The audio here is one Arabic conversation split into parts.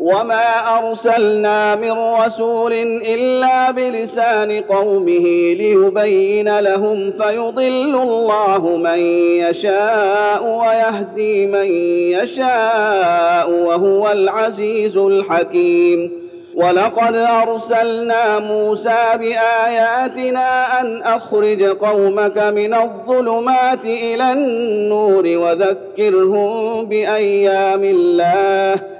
وما ارسلنا من رسول الا بلسان قومه ليبين لهم فيضل الله من يشاء ويهدي من يشاء وهو العزيز الحكيم ولقد ارسلنا موسى باياتنا ان اخرج قومك من الظلمات إلى النور وذكرهم بايام الله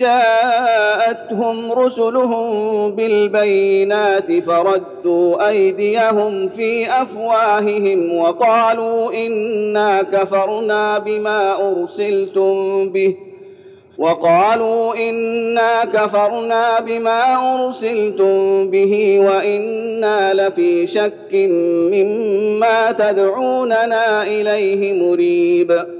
جاءتهم رسلهم بالبينات فردوا أيديهم في أفواههم وقالوا إنا كفرنا بما أرسلتم به. وقالوا إنا كفرنا بما أرسلتم به وإنا لفي شك مما تدعوننا إليه مريب.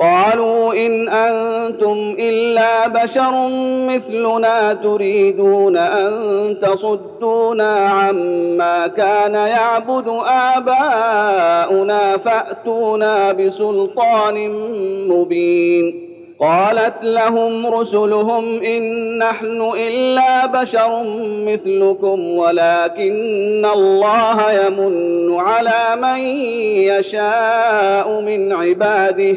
قالوا إن أنتم إلا بشر مثلنا تريدون أن تصدونا عما كان يعبد آباؤنا فأتونا بسلطان مبين. قالت لهم رسلهم إن نحن إلا بشر مثلكم ولكن الله يمن على من يشاء من عباده.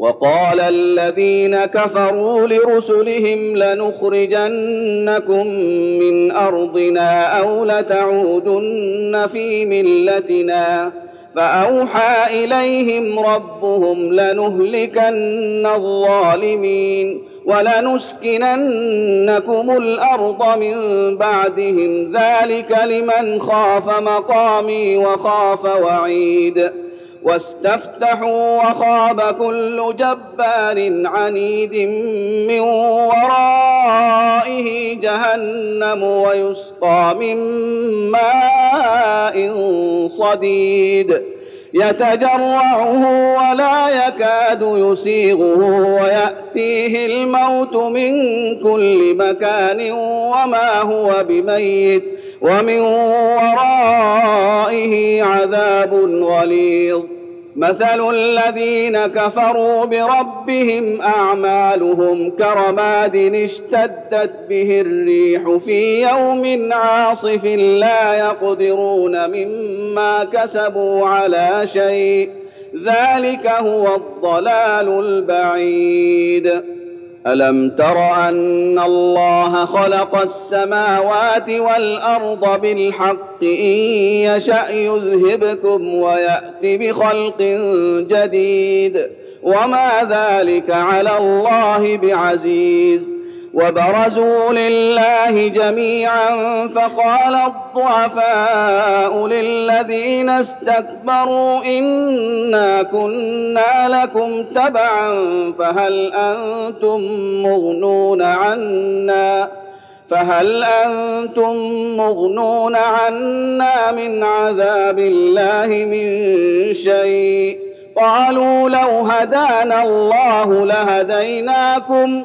وقال الذين كفروا لرسلهم لنخرجنكم من أرضنا أو لتعودن في ملتنا فأوحى إليهم ربهم لنهلكن الظالمين ولنسكننكم الأرض من بعدهم ذلك لمن خاف مقامي وخاف وعيد واستفتحوا وخاب كل جبار عنيد من ورائه جهنم ويسقى من ماء صديد. يتجرعه ولا يكاد يسيغه ويأتيه الموت من كل مكان وما هو بميت. ومن ورائه عذاب غليظ. مثل الذين كفروا بربهم أعمالهم كرماد اشتدت به الريح في يوم عاصف لا يقدرون مما كسبوا على شيء. ذلك هو الضلال البعيد. ألم تر أن الله خلق السماوات والأرض بالحق؟ إن يشأ يذهبكم ويات بخلق جديد. وما ذلك على الله بعزيز. وبرزوا لله جميعا فقال الضعفاء للذين استكبروا إنا كنا لكم تبعا فهل أنتم مغنون عنا فهل أنتم مغنون عنا من عذاب الله من شيء قالوا لو هدانا الله لهديناكم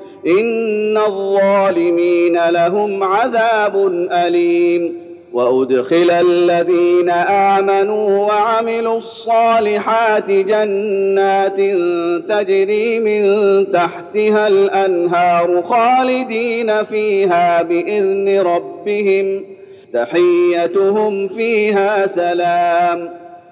ان الظالمين لهم عذاب اليم وادخل الذين امنوا وعملوا الصالحات جنات تجري من تحتها الانهار خالدين فيها باذن ربهم تحيتهم فيها سلام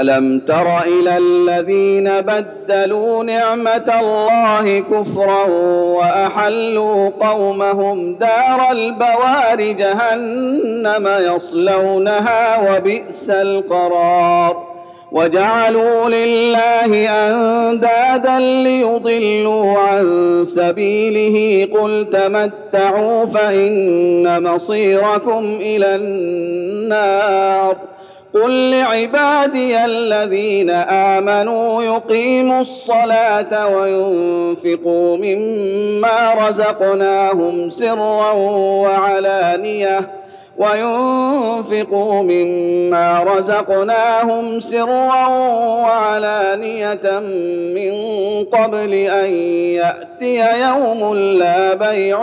ألم تر إلى الذين بدلوا نعمة الله كفرا وأحلوا قومهم دار البوار جهنم يصلونها وبئس القرار وجعلوا لله أندادا ليضلوا عن سبيله قل تمتعوا فإن مصيركم إلى النار قل لعبادي الذين آمنوا يقيموا الصلاة وينفقوا مما رزقناهم سرا وعلانية وينفقوا مما رزقناهم سرا وعلانية من قبل أن يأتي يوم لا بيع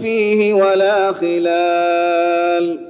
فيه ولا خلال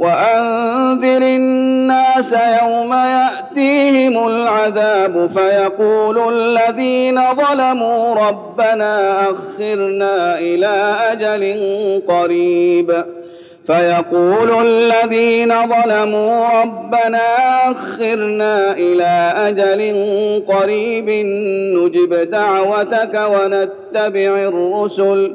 وأنذر الناس يوم يأتيهم العذاب فيقول الذين ظلموا ربنا أخرنا إلى أجل قريب. فيقول الذين ظلموا ربنا أخرنا إلى أجل قريب نجب دعوتك ونتبع الرسل.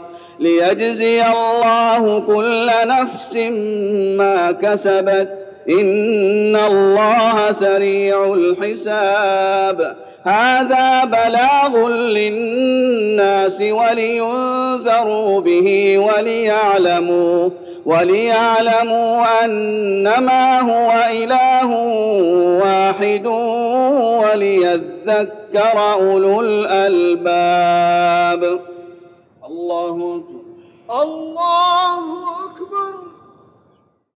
ليجزي الله كل نفس ما كسبت. إن الله سريع الحساب. هذا بلاغ للناس ولينذروا به وليعلموا وليعلموا أنما هو إله واحد وليذكر أولو الألباب. الله الله